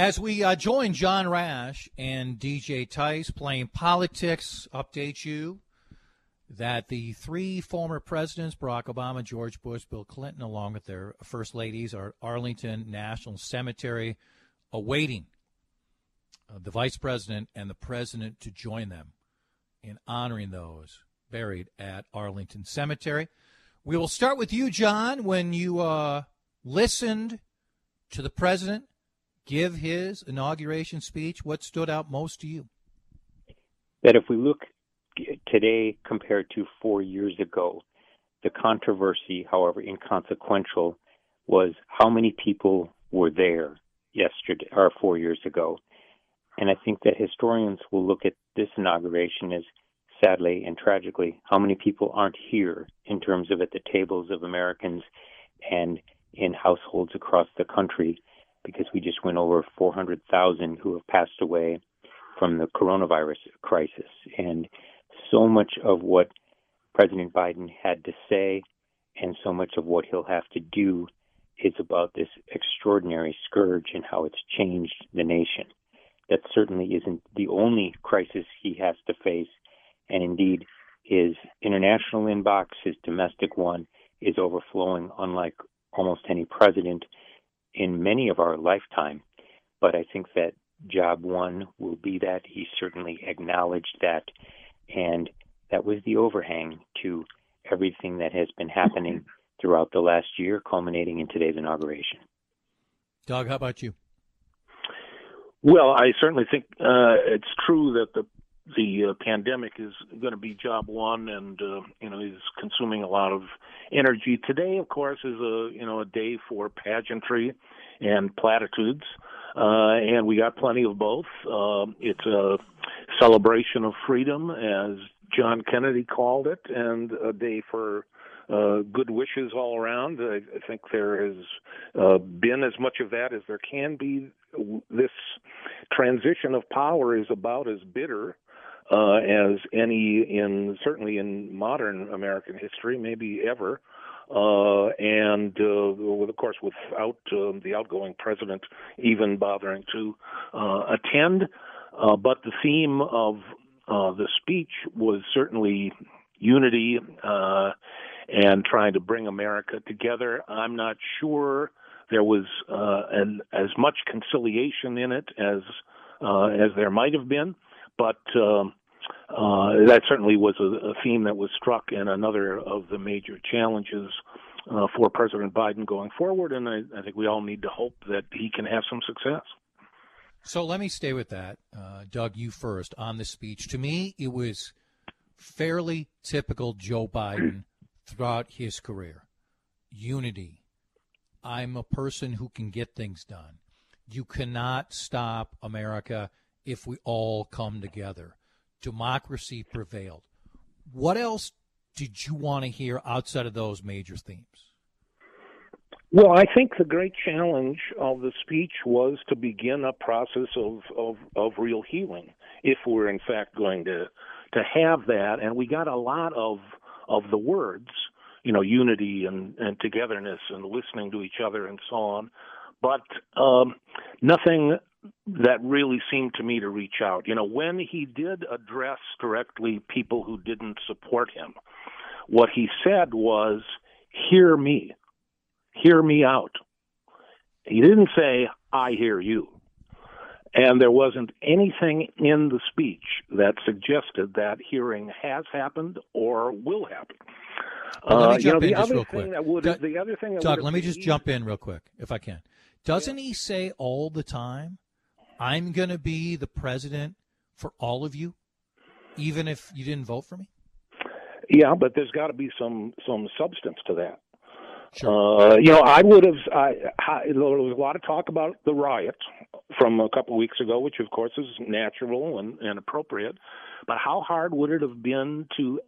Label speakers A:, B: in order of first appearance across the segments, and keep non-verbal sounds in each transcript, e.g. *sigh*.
A: As we uh, join John Rash and DJ Tice playing politics, update you that the three former presidents, Barack Obama, George Bush, Bill Clinton, along with their first ladies, are at Arlington National Cemetery awaiting uh, the vice president and the president to join them in honoring those buried at Arlington Cemetery. We will start with you, John, when you uh, listened to the president give his inauguration speech. What stood out most to you?
B: That if we look today compared to four years ago, the controversy, however inconsequential, was how many people were there yesterday or four years ago. And I think that historians will look at this inauguration as sadly and tragically how many people aren't here in terms of at the tables of Americans and in households across the country because we just went over 400,000 who have passed away from the coronavirus crisis. And so much of what President Biden had to say and so much of what he'll have to do is about this extraordinary scourge and how it's changed the nation. That certainly isn't the only crisis he has to face. And indeed, his international inbox, his domestic one, is overflowing, unlike almost any president in many of our lifetime. But I think that job one will be that. He certainly acknowledged that. And that was the overhang to everything that has been happening throughout the last year, culminating in today's inauguration.
A: Doug, how about you?
C: Well, I certainly think uh, it's true that the the uh, pandemic is going to be job one, and uh, you know is consuming a lot of energy. Today, of course, is a you know a day for pageantry and platitudes, uh, and we got plenty of both. Uh, it's a celebration of freedom, as John Kennedy called it, and a day for uh, good wishes all around. I, I think there has uh, been as much of that as there can be. This transition of power is about as bitter uh, as any in certainly in modern American history, maybe ever. Uh, and uh, with, of course, without um, the outgoing president even bothering to uh, attend. Uh, but the theme of uh, the speech was certainly unity uh, and trying to bring America together. I'm not sure there was an, as much conciliation in it as as there might have been, but um, uh, that certainly was a, a, theme that was struck in another of the major challenges uh, for President Biden going forward. And I, I, think we all need to hope that he can have some success.
A: So let me stay with that. Uh, Doug, you first on the speech. To me, it was fairly typical Joe Biden *clears throat* throughout his career. Unity. I'm a person who can get things done. You cannot stop America if we all come together democracy prevailed. What else did you want to hear outside of those major themes?
C: Well, I think the great challenge of the speech was to begin a process of, of, of real healing, if we're in fact going to to have that. And we got a lot of of the words, you know, unity and, and togetherness and listening to each other and so on, but um, nothing that really seemed to me to reach out. You know, when he did address directly people who didn't support him, what he said was, Hear me, hear me out. He didn't say, I hear you. And there wasn't anything in the speech that suggested that hearing has happened or will happen.
A: Well, let me uh, jump you know, in just real quick. Would, Doug, the other thing Doug let me just jump in real quick, if I can. Doesn't yeah. he say all the time I'm going to be the president for all of you, even if you didn't vote for me?
C: Yeah, but there's got to be some some substance to that.
A: Sure.
C: Uh, you know, I would have. I, I, there was a lot of talk about the riot from a couple of weeks ago, which of course is natural and, and appropriate. But how hard would it have been to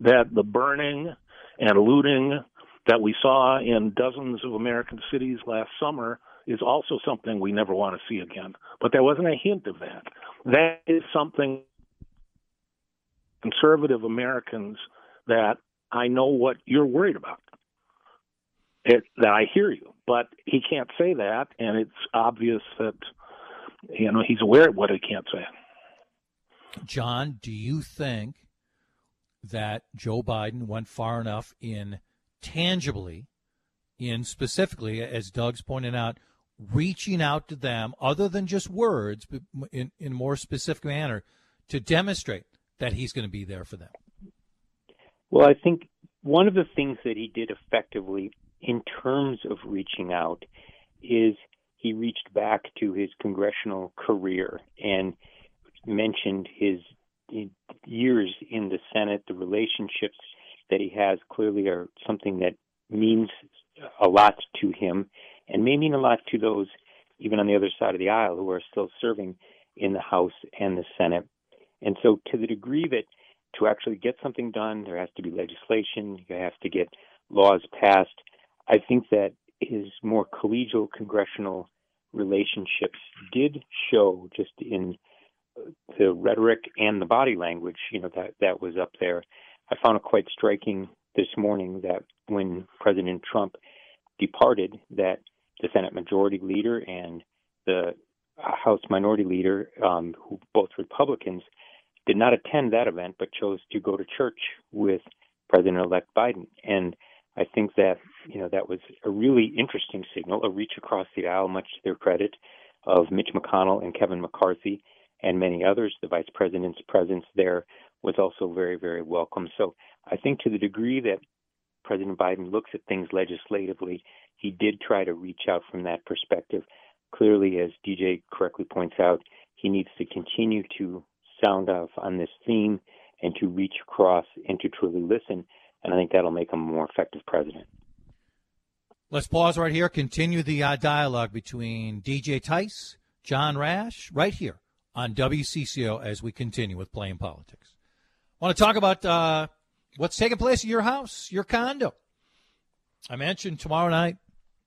C: that the burning and looting that we saw in dozens of American cities last summer is also something we never want to see again. But there wasn't a hint of that. That is something conservative Americans that I know what you're worried about. It, that I hear you. but he can't say that, and it's obvious that you know he's aware of what he can't say.
A: John, do you think that Joe Biden went far enough in tangibly, in specifically, as Doug's pointed out, reaching out to them, other than just words, but in in more specific manner, to demonstrate that he's going to be there for them?
B: Well, I think one of the things that he did effectively in terms of reaching out is he reached back to his congressional career and mentioned his years in the Senate, the relationships that he has clearly are something that means a lot to him and may mean a lot to those even on the other side of the aisle who are still serving in the House and the Senate. And so, to the degree that to actually get something done, there has to be legislation, you have to get laws passed. I think that his more collegial congressional relationships did show just in the rhetoric and the body language, you know, that, that was up there. I found it quite striking this morning that when President Trump departed, that the Senate Majority Leader and the House Minority Leader, um, who both Republicans, did not attend that event, but chose to go to church with President-elect Biden. And I think that you know that was a really interesting signal, a reach across the aisle, much to their credit, of Mitch McConnell and Kevin McCarthy and many others. The vice president's presence there was also very, very welcome. So I think to the degree that President Biden looks at things legislatively, he did try to reach out from that perspective. Clearly, as DJ correctly points out, he needs to continue to sound off on this theme and to reach across and to truly listen. And I think that'll make him a more effective president.
A: Let's pause right here. Continue the uh, dialogue between DJ Tice, John Rash, right here on WCCO as we continue with playing politics. I want to talk about uh, what's taking place at your house, your condo. I mentioned tomorrow night,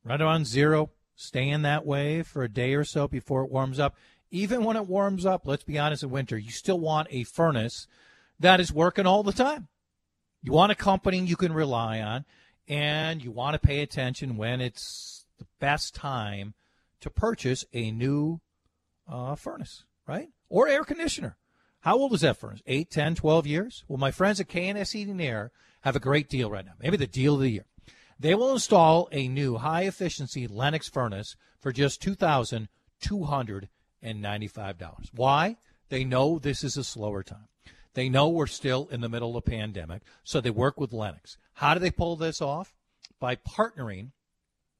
A: right around zero, staying that way for a day or so before it warms up even when it warms up, let's be honest, in winter, you still want a furnace that is working all the time. You want a company you can rely on, and you want to pay attention when it's the best time to purchase a new uh, furnace, right? Or air conditioner. How old is that furnace? 8, 10, 12 years? Well, my friends at K&S Heating Air have a great deal right now. Maybe the deal of the year. They will install a new high efficiency Lennox furnace for just 2200 and $95. Why? They know this is a slower time. They know we're still in the middle of a pandemic, so they work with Lennox. How do they pull this off? By partnering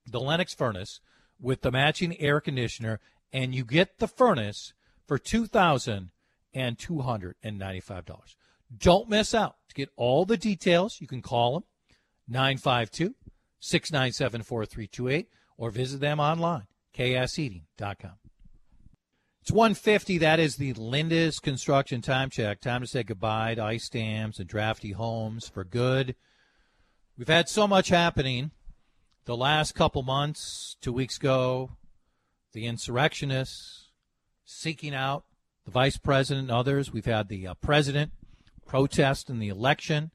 A: the Lennox furnace with the matching air conditioner, and you get the furnace for $2,295. Don't miss out. To get all the details, you can call them 952 697 4328 or visit them online, ksheating.com. It's 150. That is the Lindus construction time check. Time to say goodbye to ice dams and drafty homes for good. We've had so much happening the last couple months. Two weeks ago, the insurrectionists seeking out the vice president and others. We've had the uh, president protest in the election.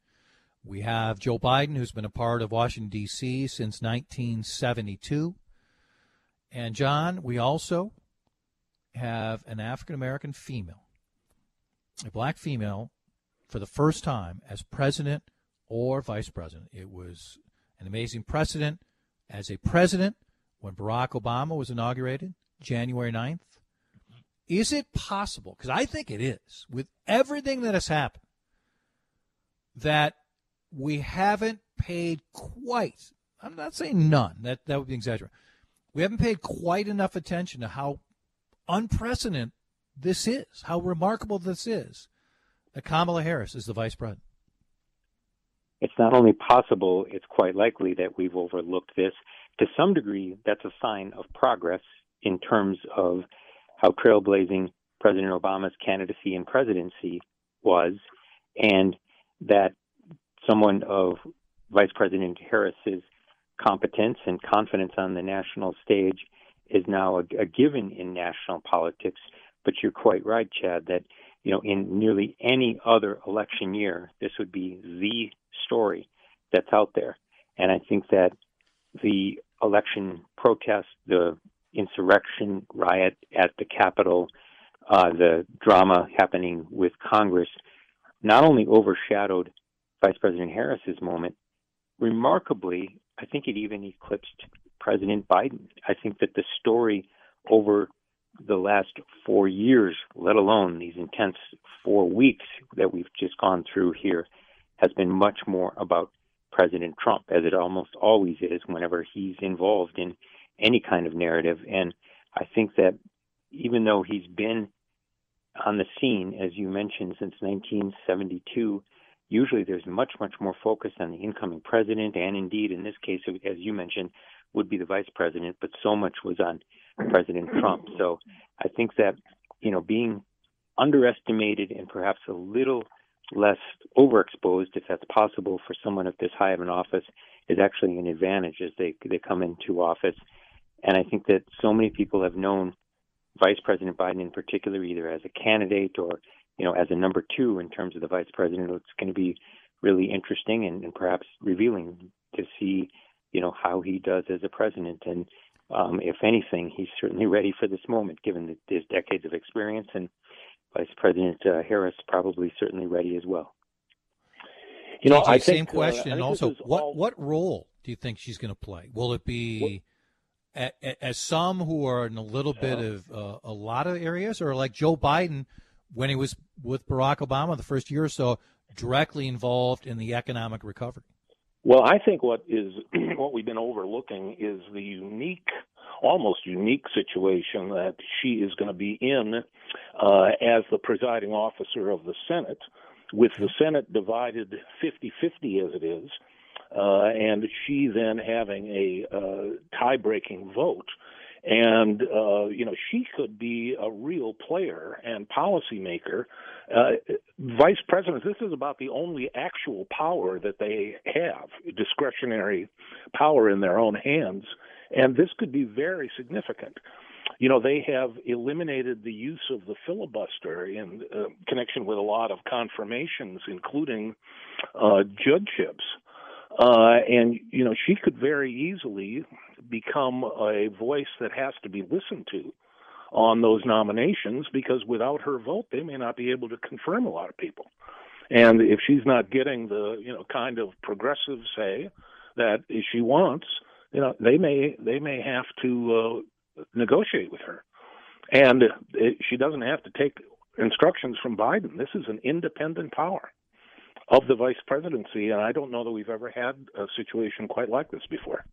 A: We have Joe Biden, who's been a part of Washington, D.C. since 1972. And, John, we also have an African American female, a black female, for the first time as president or vice president. It was an amazing precedent as a president when Barack Obama was inaugurated January 9th. Is it possible? Because I think it is, with everything that has happened, that we haven't paid quite, I'm not saying none, that, that would be exaggerated. We haven't paid quite enough attention to how unprecedented this is, how remarkable this is that Kamala Harris is the vice president.
B: It's not only possible, it's quite likely that we've overlooked this. To some degree, that's a sign of progress in terms of how trailblazing President Obama's candidacy and presidency was, and that someone of Vice President Harris's competence and confidence on the national stage is now a, a given in national politics. But you're quite right, Chad, that you know in nearly any other election year, this would be the story that's out there. And I think that the election protest, the insurrection riot at the Capitol, uh, the drama happening with Congress, not only overshadowed Vice President Harris's moment, remarkably, I think it even eclipsed President Biden. I think that the story over the last four years, let alone these intense four weeks that we've just gone through here, has been much more about President Trump, as it almost always is whenever he's involved in any kind of narrative. And I think that even though he's been on the scene, as you mentioned, since 1972, usually there's much, much more focus on the incoming president, and indeed, in this case, as you mentioned, would be the vice president, but so much was on President Trump. So I think that, you know, being underestimated and perhaps a little less overexposed, if that's possible for someone at this high of an office, is actually an advantage as they they come into office. And I think that so many people have known Vice President Biden in particular, either as a candidate or you know as a number two in terms of the vice president. It's going to be really interesting and, and perhaps revealing to see you know how he does as a president. And um, if anything, he's certainly ready for this moment, given his decades of experience and Vice President uh, Harris probably certainly ready as well.
A: You know, I same think, uh, question. Uh, also, what all... what role do you think she's going to play? Will it be a, a, as some who are in a little bit of uh, a lot of areas, or like Joe Biden when he was with Barack Obama the first year or so, directly involved in the economic recovery?
C: Well, I think what is *clears throat* what we've been overlooking is the unique, almost unique situation that she is going to be in uh, as the presiding officer of the Senate, with the Senate divided 50-50 as it is, uh, and she then having a uh, tie-breaking vote. And uh, you know she could be a real player and policymaker uh, vice presidents, this is about the only actual power that they have, discretionary power in their own hands. And this could be very significant. You know, they have eliminated the use of the filibuster in uh, connection with a lot of confirmations, including uh, judgeships. Uh, and, you know, she could very easily become a voice that has to be listened to on those nominations because without her vote, they may not be able to confirm a lot of people. And if she's not getting the you know kind of progressive say that she wants, you know they may they may have to uh, negotiate with her, and it, she doesn't have to take instructions from Biden. This is an independent power of the vice presidency, and I don't know that we've ever had a situation quite like this before.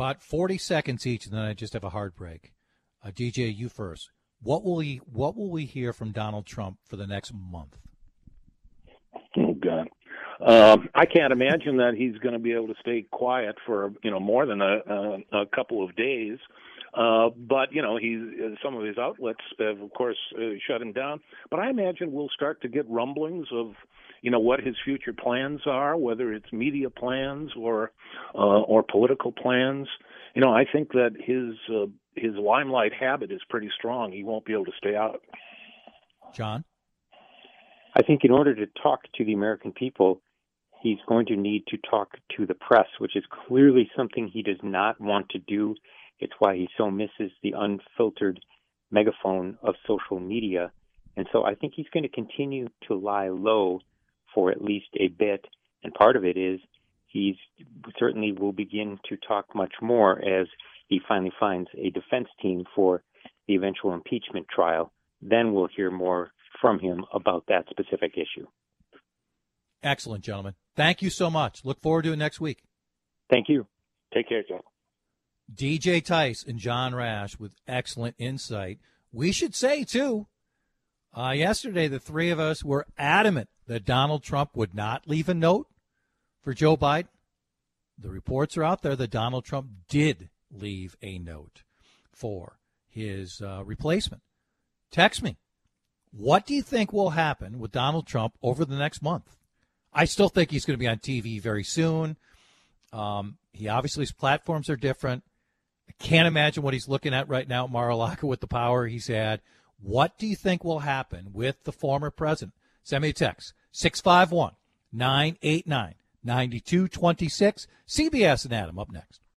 A: About 40 seconds each, and then I just have a hard break. Uh, DJ, you first. What will we What will we hear from Donald Trump for the next month?
C: Oh God, um, I can't imagine that he's going to be able to stay quiet for you know more than a, a, a couple of days. Uh, but you know, he some of his outlets have, of course, uh, shut him down. But I imagine we'll start to get rumblings of you know what his future plans are, whether it's media plans or uh, or political plans. You know, I think that his uh, his limelight habit is pretty strong. He won't be able to stay out.
A: John,
B: I think in order to talk to the American people, he's going to need to talk to the press, which is clearly something he does not want to do. It's why he so misses the unfiltered megaphone of social media. And so I think he's going to continue to lie low for at least a bit. And part of it is he certainly will begin to talk much more as he finally finds a defense team for the eventual impeachment trial. Then we'll hear more from him about that specific issue.
A: Excellent, gentlemen. Thank you so much. Look forward to it next week.
B: Thank you. Take care, John.
A: DJ Tice and John Rash with excellent insight. We should say, too, uh, yesterday the three of us were adamant that Donald Trump would not leave a note for Joe Biden. The reports are out there that Donald Trump did leave a note for his uh, replacement. Text me. What do you think will happen with Donald Trump over the next month? I still think he's going to be on TV very soon. Um, he obviously his platforms are different. I can't imagine what he's looking at right now at Mar-a-Lago with the power he's had. What do you think will happen with the former president? Send me a text 651 989 9226. CBS and Adam up next.